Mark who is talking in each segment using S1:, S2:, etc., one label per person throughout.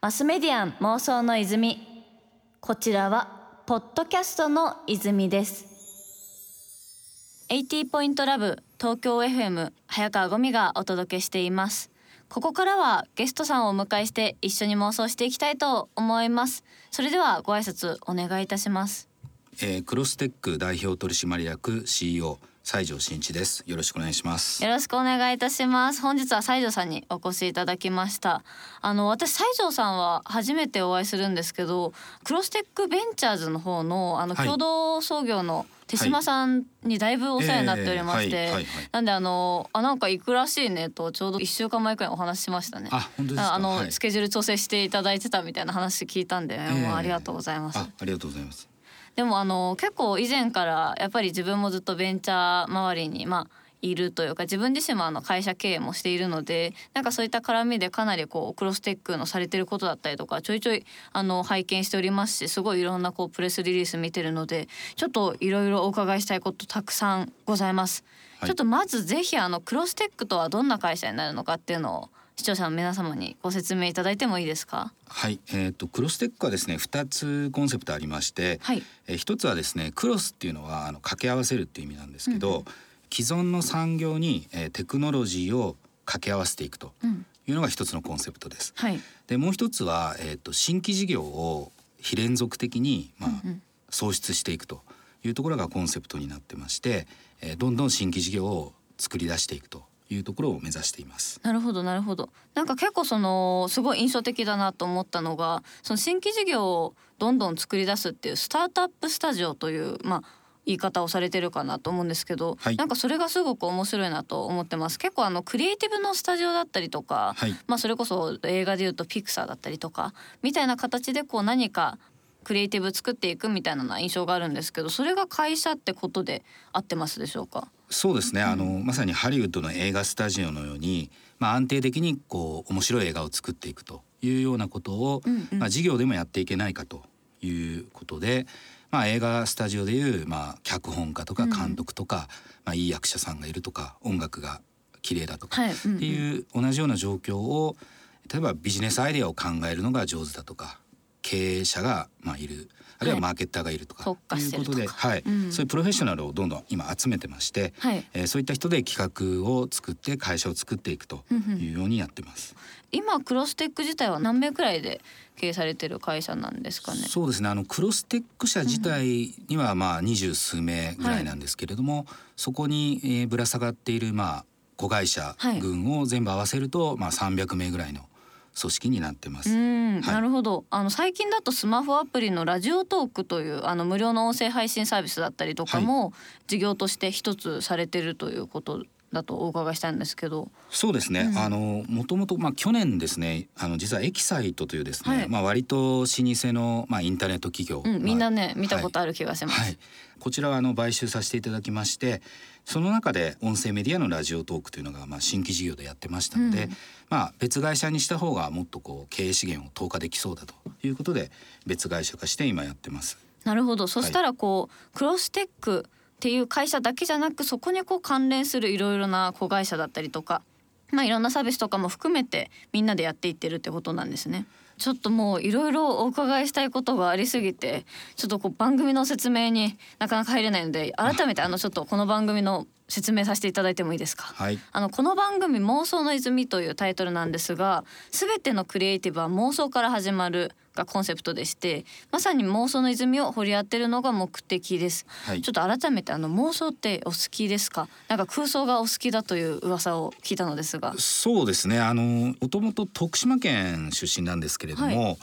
S1: マスメディアン妄想の泉。こちらはポッドキャストの泉です。80ポイントラブ東京 FM 早川ゴミがお届けしています。ここからはゲストさんをお迎えして一緒に妄想していきたいと思います。それではご挨拶お願いいたします。
S2: えー、クロステック代表取締役 CEO 西条真一です。よろしくお願いします。
S1: よろしくお願いいたします。本日は西条さんにお越しいただきました。あの私西条さんは初めてお会いするんですけどクロステックベンチャーズの方のあの共同創業の手島さんにだいぶお世話になっておりまして、なんであのあなんか行くらしいねとちょうど一週間前くらいお話ししましたね。
S2: あ本当ですか？
S1: あの、はい、スケジュール調整していただいてたみたいな話聞いたんで、えー、もうありがとうございます。あ
S2: ありがとうございます
S1: でもあの結構以前からやっぱり自分もずっとベンチャー周りにまあいるというか自分自身もあの会社経営もしているのでなんかそういった絡みでかなりこうクロステックのされてることだったりとかちょいちょいあの拝見しておりますしすごいいろんなこうプレスリリース見てるのでちょっといろいろお伺いしたいことたくさんございます。はい、ちょっとまずぜひあのクロステックとはどんな会社になるのかっていうのを視聴者の皆様にご説明いただいてもいいですか？
S2: はい、えーと、クロステックはですね2つコンセプトありまして、はい、えー、1つはですねクロスっていうのはあの掛け合わせるっていう意味なんですけど、うん。うん、既存の産業に、えー、テクノロジーを掛け合わせていくというのが一つのコンセプトです。はい、でもう一つは、えーと、新規事業を非連続的に、まあ、うんうん、創出していくというところがコンセプトになってまして、えー、どんどん新規事業を作り出していくというところを目指しています。
S1: なるほどなるほど。なんか結構そのすごい印象的だなと思ったのがその新規事業をどんどん作り出すっていうスタートアップスタジオというまあ言い方をされてるかなと思うんですけど、はい、なんかそれがすごく面白いなと思ってます。結構あのクリエイティブのスタジオだったりとか、はい、まあそれこそ映画でいうとピクサーだったりとかみたいな形でこう何かクリエイティブ作っていくみたいな印象があるんですけどそれが会社ってことで合ってますでしょうか？
S2: そうですね、あのまさにハリウッドの映画スタジオのように、まあ、安定的にこう面白い映画を作っていくというようなことを、うんうん、まあ、事業でもやっていけないかということで、まあ、映画スタジオでいう、まあ、脚本家とか監督とか、うん、まあ、いい役者さんがいるとか音楽が綺麗だとか、っていう同じような状況を例えばビジネスアイデアを考えるのが上手だとか経営者がまあいるあるいはマーケッターがいるとか、
S1: はい、いうことで、
S2: はい、うん、そういうプロフェッショナルをどんどん今集めてまして、はい、えー、そういった人で企画を作って会社を作っていくというようにやってます。
S1: 今クロステック自体は何名くらいで経営されてる会社なんですかね？
S2: そうですね。あのクロステック社自体にはまあ二十数名ぐらいなんですけれども、はい、そこに、えー、ぶら下がっているまあ子会社群を全部合わせると、まあ三百名ぐらいの組織になってます。
S1: はい、なるほど。あの最近だとスマホアプリのラジオトークというあの無料の音声配信サービスだったりとかも、事業として一つされてるということだとお伺いしたんですけど。
S2: そうですね。うん、あのもともとまあ去年ですね、あの実はエキサイトというですね、はい、まあ割と老舗のまあインターネット企業、
S1: うん、みんなね見たことある気がします。はい、
S2: こちらはあの買収させていただきまして、その中で音声メディアのラジオトークというのがまあ新規事業でやってましたので、うん、まあ別会社にした方がもっとこう経営資源を投下できそうだということで別会社化して今やってます。
S1: なるほど。そしたらこう、はい、クロステックっていう会社だけじゃなくそこにこう関連するいろいろな子会社だったりとかまあいろんなサービスとかも含めてみんなでやっていってるってことなんですね。ちょっともういろいろお伺いしたいことがありすぎてちょっとこう番組の説明になかなか入れないので改めてあのちょっとこの番組の説明させていただいてもいいですか、
S2: はい、
S1: あのこの番組妄想の泉というタイトルなんですが全てのクリエイティブは妄想から始まるがコンセプトでしてまさに妄想の泉を掘り当てるのが目的です、はい、ちょっと改めてあの妄想ってお好きですか？なんか空想がお好きだという噂を聞いたのですが。
S2: そうですね。あのもともと徳島県出身なんですけれども、はい。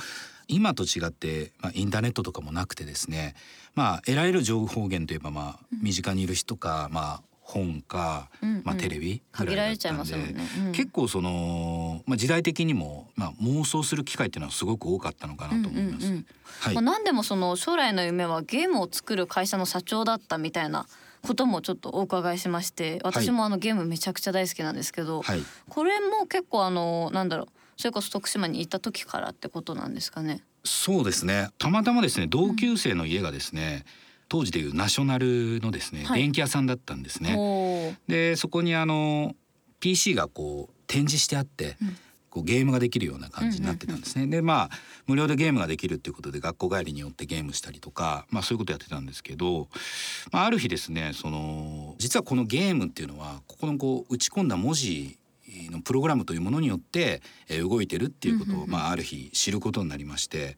S2: 今と違って、まあ、インターネットとかもなくてですねまあ得られる情報源といえばまあ身近にいる人か、まあ本か、まあ、テレビ
S1: 限られちゃいますもんね、
S2: うん、結構その、まあ、時代的にも、まあ、妄想する機会っていうのはすごく多かったのかなと思います。うんうんうん。
S1: はい、まあ、何でもその将来の夢はゲームを作る会社の社長だったみたいなこともちょっとお伺いしまして私もあのゲームめちゃくちゃ大好きなんですけど、はい、これも結構あのなんだろうそれこそ徳島に行った時からってことなんですかね？
S2: そうですね。たまたまですね同級生の家がですね、うん当時でいうナショナルのですね、はい、電気屋さんだったんですね。でそこにあの PC がこう展示してあって、うん、こうゲームができるような感じになってたんですね。でまあ無料でゲームができるっていうことで学校帰りによってゲームしたりとか、まあ、そういうことやってたんですけど、まあ、ある日ですねその実はこのゲームっていうのはここのこう打ち込んだ文字のプログラムというものによって、えー、動いてるっていうことを、まあ、ある日知ることになりまして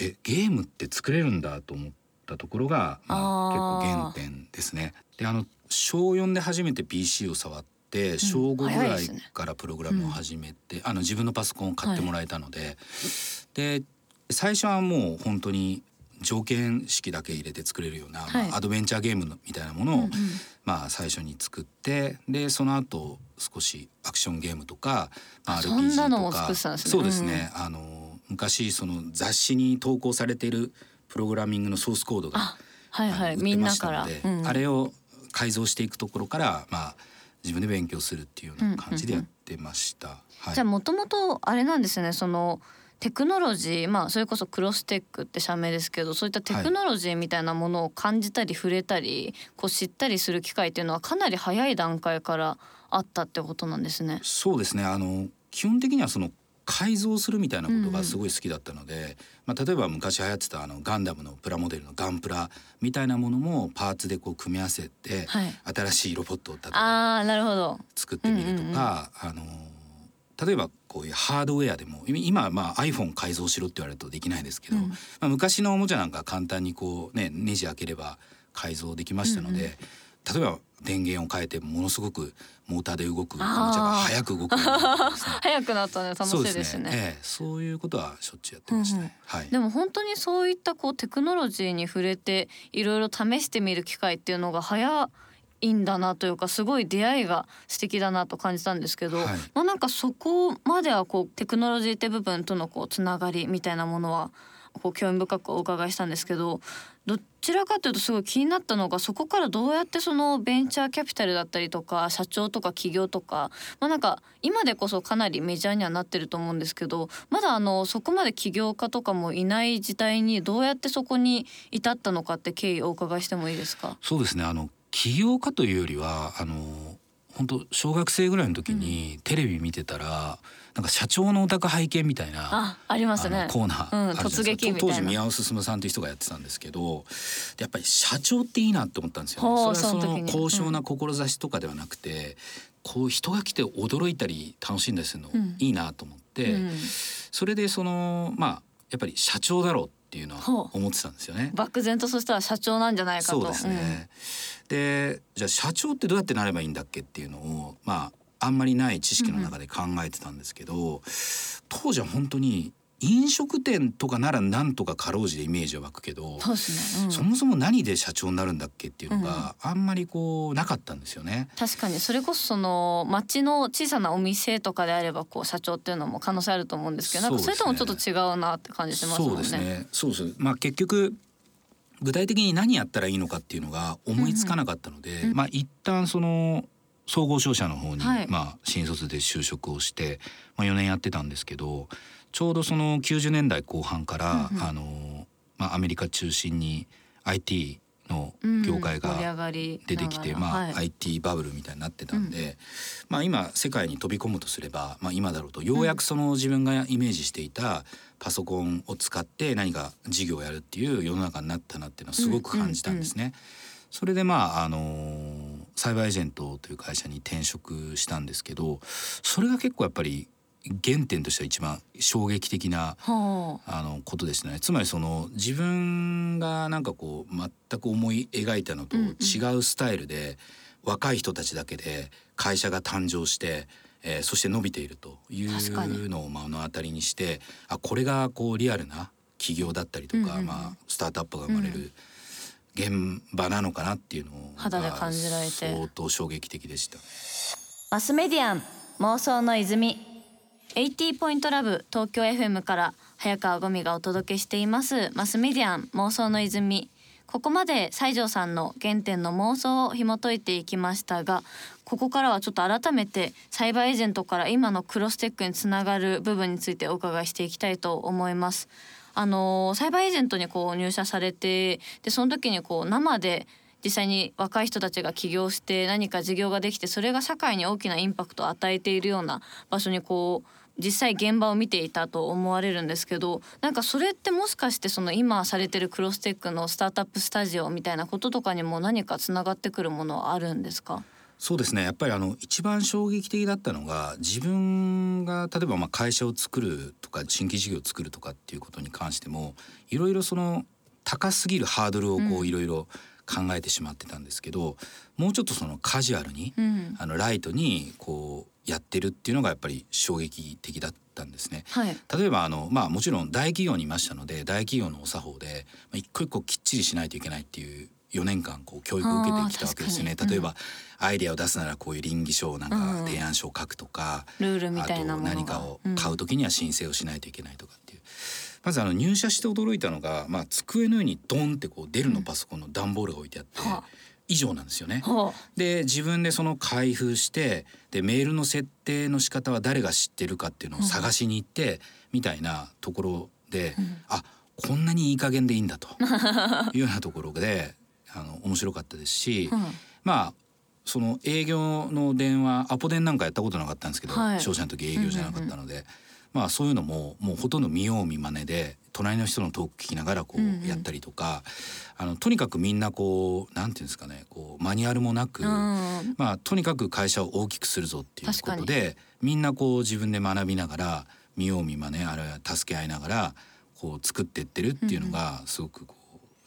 S2: えゲームって作れるんだと思ったところが、まあ、結構原点ですね。であの小4で初めて PC を触って小5ぐらいからプログラムを始めて、うん。ね、あの自分のパソコンを買ってもらえたので、はい、で最初はもう本当に条件式だけ入れて作れるような、はい、まあ、アドベンチャーゲームみたいなものを、うんうん、まあ、最初に作ってでその後少しアクションゲームとか、
S1: まあ、RPG とか、ね、
S2: そうですね、うん、あの昔その雑誌に投稿されているプログラミングのソースコードが
S1: はいはい、みんなから、
S2: うん、あれを改造していくところから、まあ、自分で勉強するっていうような感じでやってました。
S1: はい、じゃあもともとあれなんですね。そのテクノロジーまあそれこそクロステックって社名ですけどそういったテクノロジーみたいなものを感じたり触れたり、こう知ったりする機会っていうのはかなり早い段階からあったってことなんですね。
S2: そうですね。あの基本的にはその改造するみたいなことがすごい好きだったので、うんうん、まあ、例えば昔流行ってたあのガンダムのプラモデルのガンプラみたいなものもパーツでこう組み合わせて、はい、新しいロボットを例えば作ってみるとか、あの例えばこういうハードウェアでも今まあ iPhone 改造しろって言われるとできないですけど、うん、まあ、昔のおもちゃなんか簡単にこうねネジ開ければ改造できましたので、うんうん、例えば電源を変えてものすごくモーターで動くおもちゃが早く動く、ね、
S1: 早くなったね楽しいですね、ね。
S2: ええ、そういうことはしょっちゅうやってました、ね。
S1: うんうん、はい、でも本当にそういったこうテクノロジーに触れていろいろ試してみる機会っていうのが早いんだなというかすごい出会いが素敵だなと感じたんですけど、はい、まあなんかそこまではこうテクノロジーって部分とのこうつながりみたいなものはこう興味深くお伺いしたんですけどどちらかというとすごい気になったのがそこからどうやってそのベンチャーキャピタルだったりとか社長とか企業とかまあなんか今でこそかなりメジャーにはなってると思うんですけどまだあのそこまで起業家とかもいない時代にどうやってそこに至ったのかって経緯をお伺いしてもいいですか？
S2: そうですね。あの起業家というよりはあの本当小学生ぐらいの時にテレビ見てたら、うんなんか社長のお宅拝見みたいな
S1: あありますね。
S2: コーナー、
S1: うん、突撃
S2: 当時宮尾進さんという人がやってたんですけどやっぱり社長っていいなって思ったんですよ、ね、それはその高尚な志とかではなくて、うん、こう人が来て驚いたり楽しんだりするの、いいなと思って、それでそのまあやっぱり社長だろうっていうのは思ってたんですよね。
S1: 漠然とそしたら社長なんじゃないかと。
S2: そうですね。うん、でじゃあ社長ってどうやってなればいいんだっけっていうのをまああんまりない知識の中で考えてたんですけど、うん、当時は本当に飲食店とかならなんとかかろうじてイメージは湧くけど
S1: ね、うん、
S2: そもそも何で社長になるんだっけっていうのがあんまりこうなかったんですよね。
S1: 確かに。それこそその町の小さなお店とかであればこう社長っていうのも可能性あると思うんですけど、なんかそれともちょっと違うなって感じしますもんね。そうですね。
S2: そうですまあ結局具体的に何やったらいいのかっていうのが思いつかなかったので、うんうん、まあ一旦その総合商社の方に、はい、まあ新卒で就職をして、まあ、4年やってたんですけどちょうどその90年代後半から、うんうん、あのまあ、アメリカ中心に IT の業界が出てきて、うん、まあ、はい、IT バブルみたいになってたんで、うん、まあ、今世界に飛び込むとすれば、まあ、今だろうとようやくその自分がイメージしていたパソコンを使って何か事業をやるっていう世の中になったなっていうのはすごく感じたんですね。うんうんうん。それでまああのサイバーエージェントという会社に転職したんですけどそれが結構やっぱり原点としては一番衝撃的な、はあ、あのことでしたね。つまりその自分がなんかこう全く思い描いたのと違うスタイルで、うんうん、若い人たちだけで会社が誕生して、えー、そして伸びているというのを目の当たりにしてあこれがこうリアルな企業だったりとか、うんうん、まあ、スタートアップが生まれる、うん。現場なのかなっていうのを
S1: 肌で感じられて。
S2: 相当衝撃的でした。
S1: マスメディアン妄想の泉80ポイントラブ東京 FM から早川ゴミがお届けしています。マスメディアン妄想の泉。ここまで西条さんの原点の妄想を紐解いていきましたがここからはちょっと改めてサイバーエージェントから今のクロステックにつながる部分についてお伺いしていきたいと思います。あのサイバーエージェントにこう入社されてでその時にこう生で実際に若い人たちが起業して何か事業ができてそれが社会に大きなインパクトを与えているような場所にこう実際現場を見ていたと思われるんですけどなんかそれってもしかしてその今されてるクロステックのスタートアップスタジオみたいなこととかにも何かつながってくるものはあるんですか？
S2: そうですね。やっぱりあの一番衝撃的だったのが自分が例えばまあ会社を作るとか新規事業を作るとかっていうことに関してもいろいろその高すぎるハードルをこういろいろ考えてしまってたんですけど、うん、もうちょっとそのカジュアルに、うん、あのライトにこうやってるっていうのがやっぱり衝撃的だったんですね。はい、例えばあのまあもちろん大企業にいましたので大企業のお作法で、まあ、一個一個きっちりしないといけないっていう4年間こう教育を受けてきたわけですよね。例えば、アイデアを出すならこういう倫理書をなんか提案書を書くとか、
S1: ルールみたいなも
S2: の何かを買う時には申請をしないといけないとかっていう。まずあの入社して驚いたのが、まあ、机の上にドンってこうデルのパソコンの段ボールが置いてあって、以上なんですよね。で自分でその開封してでメールの設定の仕方は誰が知ってるかっていうのを探しに行って、みたいなところで、うん、あこんなにいい加減でいいんだと。いうようなところであの面白かったですし、うん、まあその営業の電話アポ電なんかやったことなかったんですけど、はい、商社の時営業じゃなかったので、うんうんうん、まあそういうのももうほとんど見よう見まねで隣の人のトーク聞きながらこうやったりとか、うんうん、あのとにかくみんなこうなんていうんですかねこうマニュアルもなく、うん、まあとにかく会社を大きくするぞっていうことでみんなこう自分で学びながら見よう見まねあるいは助け合いながらこう作ってってるっていうのがすごくこう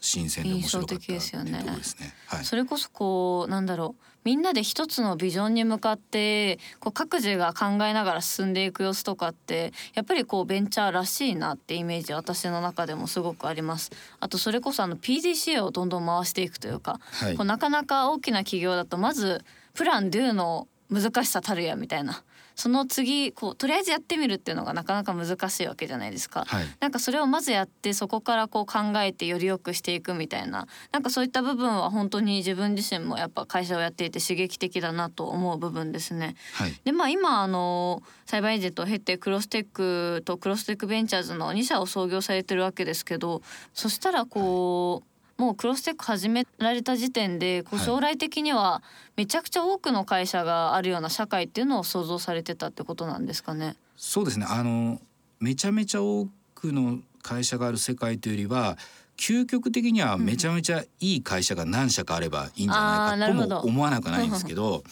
S2: 新鮮で面白かったですよね。ですね
S1: はい、それこそこうなんだろうみんなで一つのビジョンに向かってこう各自が考えながら進んでいく様子とかってやっぱりこうベンチャーらしいなってイメージ私の中でもすごくあります。あとそれこそあの PDCA をどんどん回していくというか、はい、こうなかなか大きな企業だとまずプランドゥの難しさたるやみたいなその次こうとりあえずやってみるっていうのがなかなか難しいわけじゃないですか、はい、なんかそれをまずやってそこからこう考えてより良くしていくみたいななんかそういった部分は本当に自分自身もやっぱ会社をやっていて刺激的だなと思う部分ですね。はい、でまあ今あのサイバーエージェントを経てクロステックとクロステックベンチャーズの2社を創業されてるわけですけどそしたらこう、はいもうクロステック始められた時点でこう将来的にはめちゃくちゃ多くの会社があるような社会っていうのを想像されてたってことなんですかね？
S2: そうですね。あのめちゃめちゃ多くの会社がある世界というよりは究極的にはめちゃめちゃいい会社が何社かあればいいんじゃないかとも思わなくないんですけど。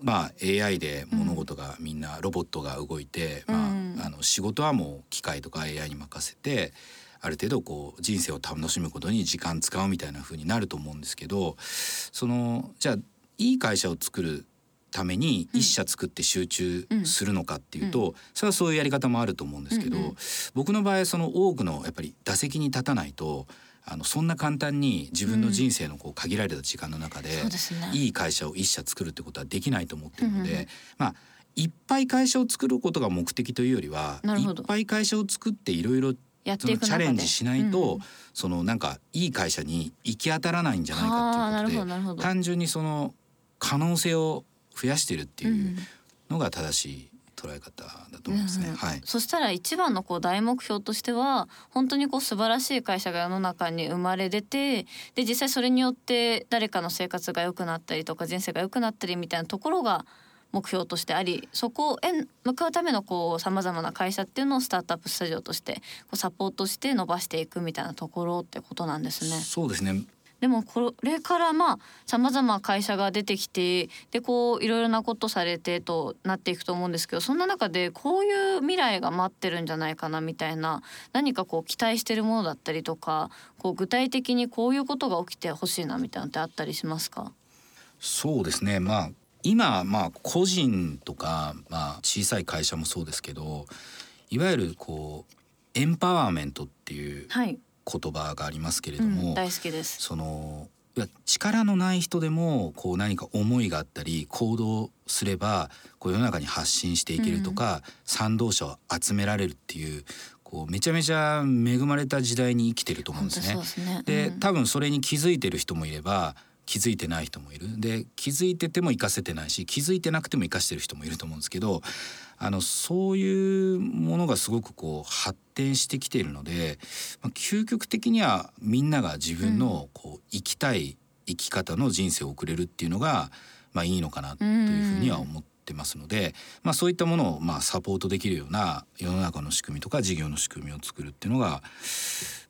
S2: まあ AI で物事がみんなロボットが動いて、まあ、あの仕事はもう機械とか AI に任せてある程度こう人生を楽しむことに時間使うみたいな風になると思うんですけどそのじゃあいい会社を作るために一社作って集中するのかっていうと、それはそういうやり方もあると思うんですけど、僕の場合その多くのやっぱり打席に立たないとあのそんな簡単に自分の人生のこう限られた時間の中で、いい会社を一社作るってことはできないと思ってるので、まあいっぱい会社を作ることが目的というよりはいっぱい会社を作っていろいろやっていくチャレンジしないと、うん、そのなんかいい会社に行き当たらないんじゃないかっていうことで単純にその可能性を増やしてるっていうのが正しい捉え方だと思いますね。うん、はい。
S1: そしたら一番のこう大目標としては本当にこう素晴らしい会社が世の中に生まれ出てで実際それによって誰かの生活が良くなったりとか人生が良くなったりみたいなところが目標としてありそこへ向かうためのさまざまな会社っていうのをスタートアップスタジオとしてこうサポートして伸ばしていくみたいなところってことなんですね。
S2: そうですね
S1: でもこれからまあさまざま会社が出てきてでこういろいろなことされてとなっていくと思うんですけどそんな中でこういう未来が待ってるんじゃないかなみたいな何かこう期待してるものだったりとかこう具体的にこういうことが起きてほしいなみたいなのってあったりしますか？
S2: そうですねまあ今まあ個人とか、まあ、小さい会社もそうですけどいわゆるこうエンパワーメントっていう言葉がありますけれども、
S1: うん、大好きです。
S2: その力のない人でもこう何か思いがあったり行動すればこう世の中に発信していけるとか、うん、賛同者を集められるっていうこうめちゃめちゃ恵まれた時代に生きてると思うんですね。で、ね。うん、多分それに気づいてる人もいれば気づいてない人もいる。で気づいてても生かせてないし気づいてなくても生かしてる人もいると思うんですけどあのそういうものがすごくこう発展してきているので、まあ、究極的にはみんなが自分のこう生きたい生き方の人生を送れるっていうのが、まあ、いいのかなというふうには思ってってますので、まあ、そういったものをまあサポートできるような世の中の仕組みとか事業の仕組みを作るっていうのが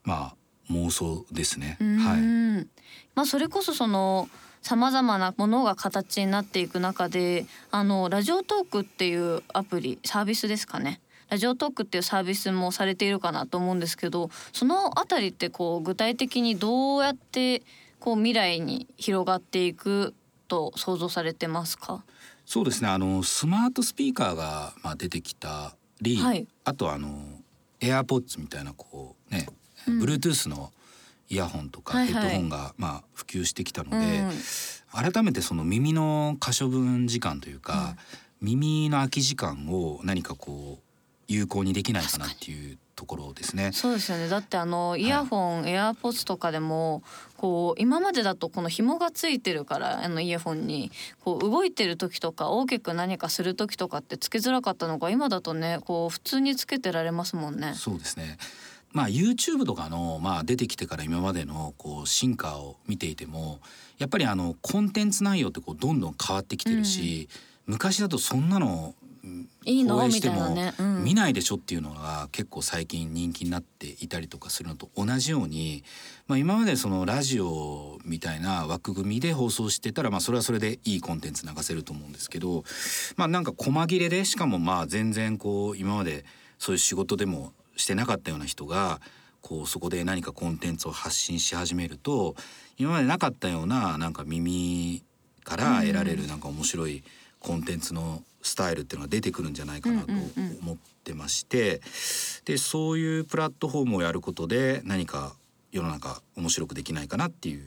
S2: まあ妄想ですね。はい。
S1: まあ、それこそそのさまざまなものが形になっていく中であのラジオトークっていうアプリサービスですかね。ラジオトークっていうサービスもされているかなと思うんですけどそのあたりってこう具体的にどうやってこう未来に広がっていくと想像されてますか？
S2: そうですね。あのスマートスピーカーがまあ出てきたり、はい、あとあのエアポッツみたいなこうね、うん、Bluetooth のイヤホンとかヘッドホンがまあ普及してきたので、はいはい、改めてその耳の可処分時間というか、うん、耳の空き時間を何かこう有効にできないかなっていうところですね。
S1: そうですよね。だってあのイヤホン、はい、エアポッツとかでもこう今までだとこの紐がついてるからあのイヤホンにこう動いてる時とか大きく何かする時とかってつけづらかったのが今だとねこう普通につけてられますもんね。
S2: そうですね。まあ YouTube とかのまあ出てきてから今までのこう進化を見ていてもやっぱりあのコンテンツ内容ってこうどんどん変わってきてるし、うん、昔だとそんなの
S1: いいの？みた
S2: いなね、うん、見ないでしょっていうのが結構最近人気になっていたりとかするのと同じように、まあ、今までそのラジオみたいな枠組みで放送してたら、まあ、それはそれでいいコンテンツ流せると思うんですけど、まあ、なんか細切れでしかもまあ全然こう今までそういう仕事でもしてなかったような人がこうそこで何かコンテンツを発信し始めると今までなかったようななんか耳から得られるなんか面白いコンテンツのスタイルっていうのが出てくるんじゃないかなと思ってまして、でそういうプラットフォームをやることで何か世の中面白くできないかなっていう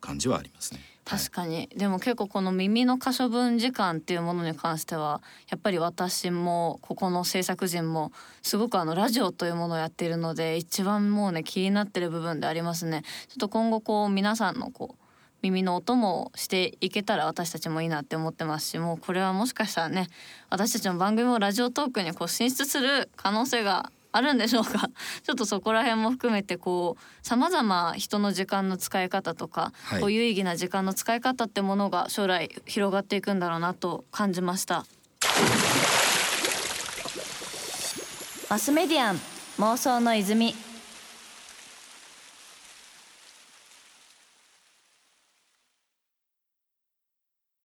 S2: 感じはありますね。
S1: 確かに、はい、でも結構この耳の可処分時間っていうものに関してはやっぱり私もここの制作陣もすごくあのラジオというものをやっているので一番もうね気になってる部分でありますね。ちょっと今後こう皆さんのこう耳の音もしていけたら私たちもいいなって思ってますしもうこれはもしかしたらね私たちの番組もラジオトークにこう進出する可能性があるんでしょうか？ちょっとそこら辺も含めてこうさまざま人の時間の使い方とか、はい、こう有意義な時間の使い方ってものが将来広がっていくんだろうなと感じました。マスメディアン妄想の泉